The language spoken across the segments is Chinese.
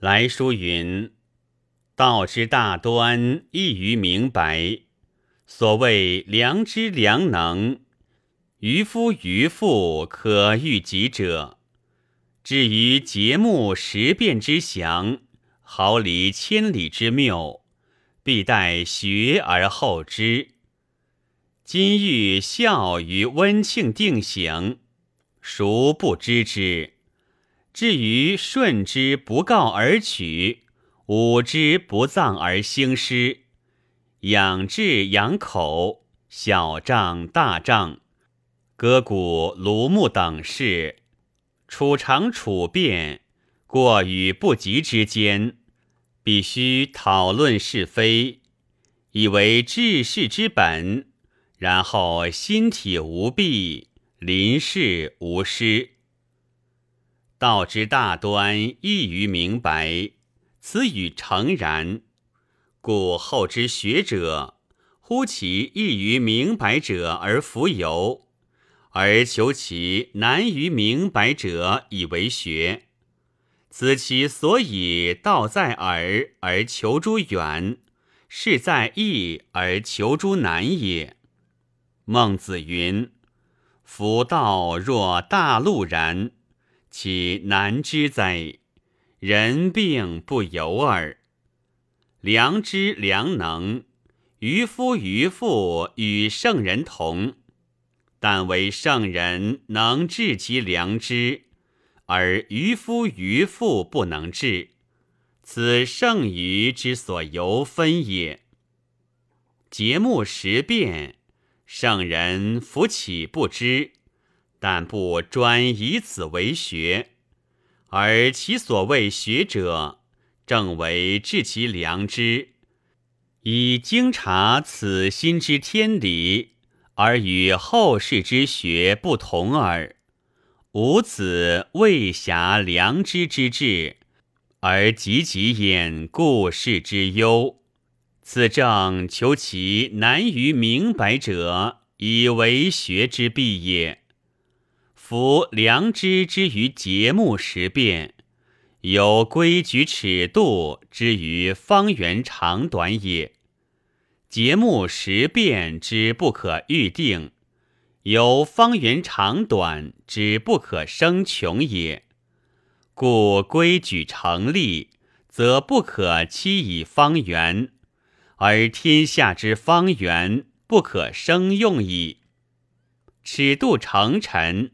来书云：“道之大端，易于明白。所谓良知良能，渔夫渔妇可遇己者。至于节目十变之详，毫厘千里之谬，必待学而后知。今欲孝于温庆定省。”孰不知之？至于顺之不告而取，武之不葬而兴师，养志养口，小仗大仗，割骨庐木等事，处长处变，过与不及之间，必须讨论是非，以为治世之本。然后心体无弊。临事无失，道之大端易于明白，此语诚然。故后之学者，呼其易于明白者而弗由，而求其难于明白者以为学。此其所以道在耳而求诸远，事在易而求诸难也。孟子云。夫道若大陆然，其难知哉？人病不由耳。良知良能，渔夫渔妇与圣人同，但为圣人能治其良知，而渔夫渔妇不能治，此圣愚之所由分也。节目十变。圣人弗岂不知？但不专以此为学，而其所谓学者，正为治其良知，以经察此心之天理，而与后世之学不同耳。吾子未暇良知之志，而汲汲掩故事之忧。此正求其难于明白者，以为学之必也。夫良知之于节目时变，有规矩尺度之于方圆长短也；节目时变之不可预定，有方圆长短之不可生穷也。故规矩成立，则不可期以方圆。而天下之方圆不可生用矣。尺度成臣，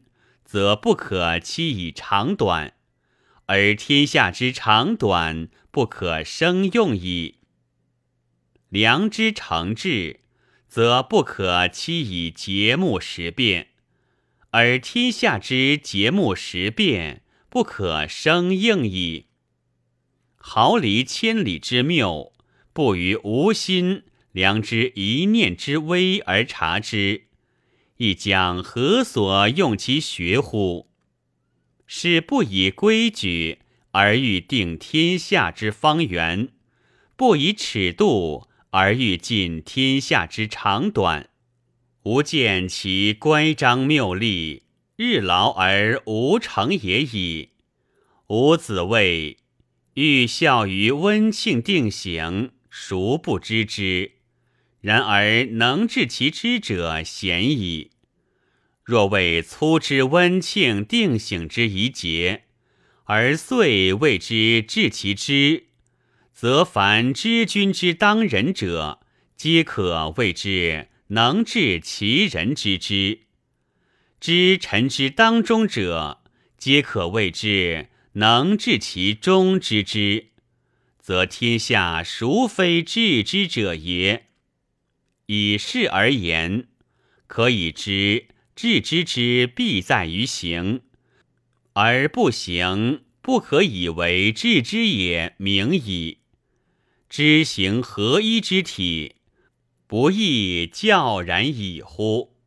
则不可期以长短；而天下之长短不可生用矣。良知成治，则不可期以节目时变；而天下之节目时变不可生应矣。毫厘千里之谬。不于无心良知一念之微而察之，亦将何所用其学乎？是不以规矩而欲定天下之方圆，不以尺度而欲尽天下之长短。吾见其乖张谬丽，日劳而无成也已。吾子谓：欲效于温庆定省。孰不知之？然而能治其知者鲜矣。若为粗知温庆定省之宜节，而遂谓之治其知，则凡知君之当人者，皆可谓之能治其人之知；知臣之当中者，皆可谓之能治其中之知。则天下孰非治之者也？以事而言，可以知致知之必在于行，而不行，不可以为致知也。明矣。知行合一之体，不亦教然矣乎？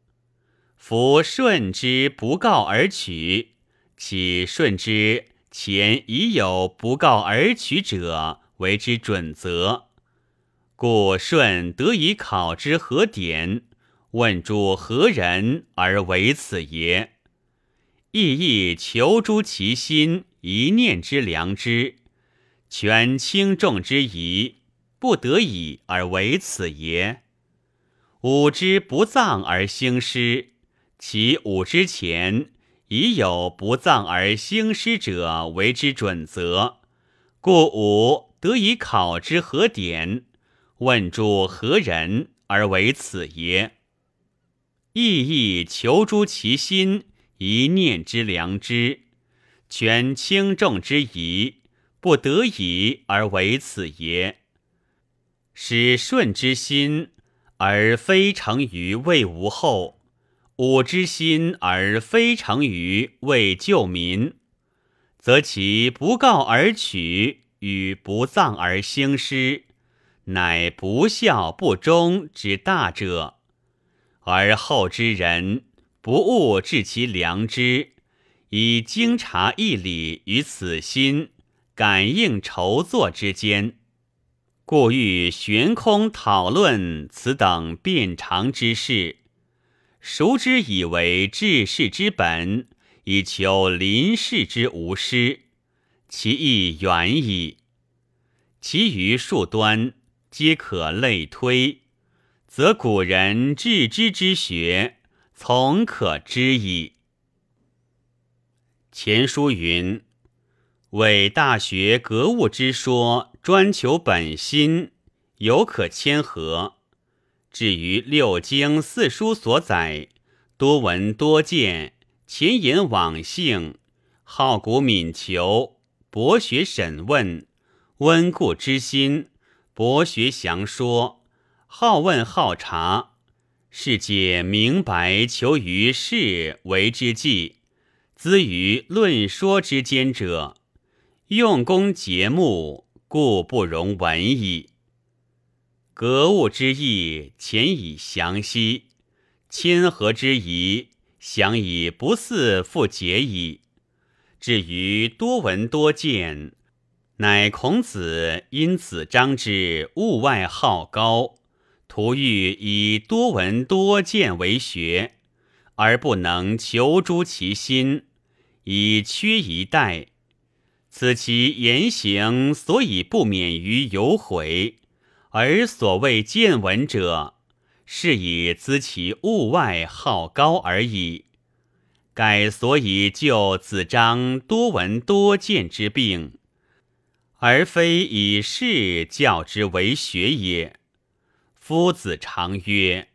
夫顺之不告而取，岂顺之前已有不告而取者？为之准则，故舜得以考之何典，问诸何人而为此也？亦亦求诸其心一念之良知，权轻重之宜，不得已而为此也。吾之不葬而兴师，其吾之前已有不葬而兴师者为之准则，故吾得以考之何典，问诸何人而为此也。意亦求诸其心，一念之良知，权轻重之宜。不得已而为此也，使顺之心而非成于为无后，武之心而非成于为救民，则其不告而取与不葬而兴师，乃不孝不忠之大者。而后之人不务治其良知，以经察义理于此心。感应筹作之间，故欲悬空讨论此等变常之事，孰之以为治世之本，以求临世之无失，其意远矣。其余数端皆可类推，则古人治之之学，从可知矣。前书云。为大学格物之说，专求本心，犹可谦和；至于六经四书所载，多闻多见，前引往性，好古敏求，博学审问，温故知新，博学详说，好问好察，是解明白求于事为之计，资于论说之间者。用功节目，故不容闻矣。格物之意，浅以详悉；谦和之宜，详以不似复解矣。至于多闻多见，乃孔子因子张之物外好高，图欲以多闻多见为学，而不能求诸其心，以缺一代。此其言行所以不免于有悔，而所谓见闻者，是以资其物外好高而已。盖所以救子张多闻多见之病，而非以事教之为学也。夫子常曰：“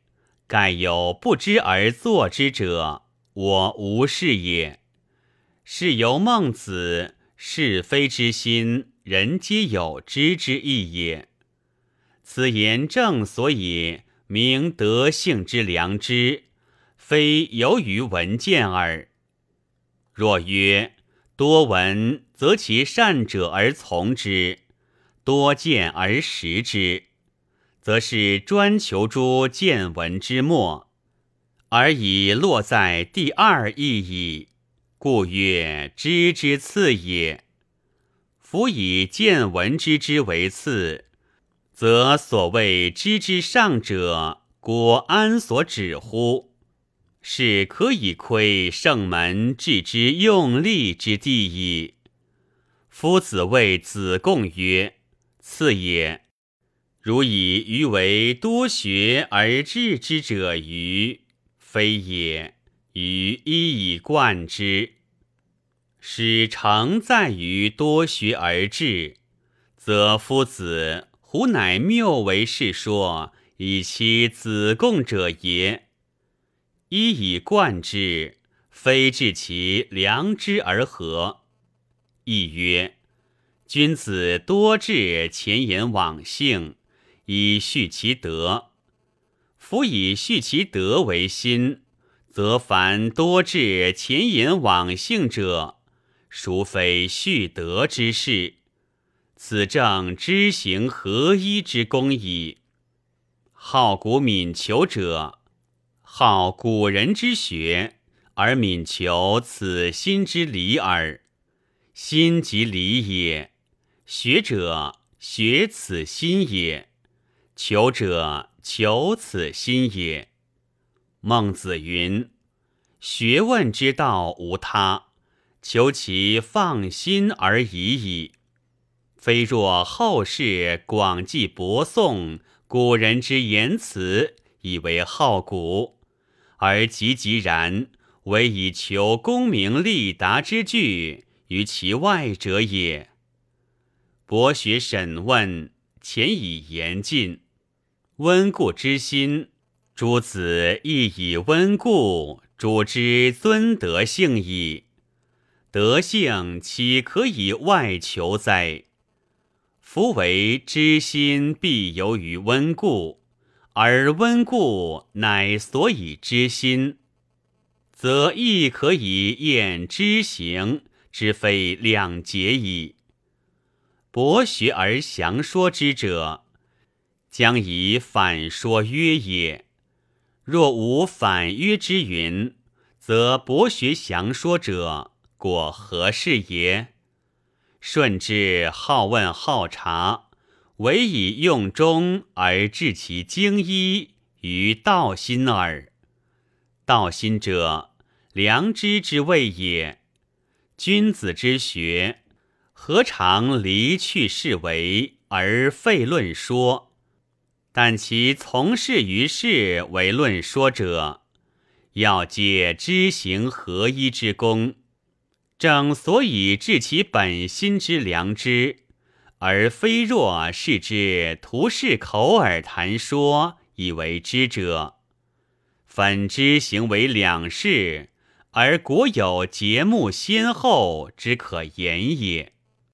盖有不知而作之者，我无是也。”是由孟子。是非之心，人皆有知之意也。此言正所以明德性之良知，非由于闻见耳。若曰多闻，则其善者而从之；多见而识之，则是专求诸见闻之末，而已落在第二义矣。故曰知之次也。夫以见闻之之为次，则所谓知之上者，果安所指乎？是可以窥圣门治之用力之地矣。夫子谓子贡曰：“次也。如以鱼为多学而治之者愚，非也。于一以贯之。”使诚在于多学而治，则夫子胡乃谬为是说，以其子贡者也。一以贯之，非治其良知而和。亦曰：君子多治前言往性，以续其德。夫以续其德为心，则凡多治前言往性者。孰非蓄德之事？此正知行合一之功矣。好古敏求者，好古人之学，而敏求此心之理耳。心即理也，学者学此心也，求者求此心也。孟子云：“学问之道无他。”求其放心而已矣。非若后世广记博颂古人之言辞，以为好古，而汲汲然，唯以求功名利达之具于其外者也。博学审问，前以严禁，温故之心，诸子亦以温故主之尊德性矣。德性岂可以外求哉？夫为知心必由于温故，而温故乃所以知心，则亦可以验知行之非两节矣。博学而详说之者，将以反说曰也。若无反曰之云，则博学详说者，果何事也？顺治好问好察，唯以用中而治其精一于道心耳。道心者，良知之谓也。君子之学，何尝离去是为而废论说？但其从事于事为论说者，要借知行合一之功。正所以治其本心之良知，而非若是之徒是口耳谈说以为知者，反知行为两事，而国有节目先后之可言也。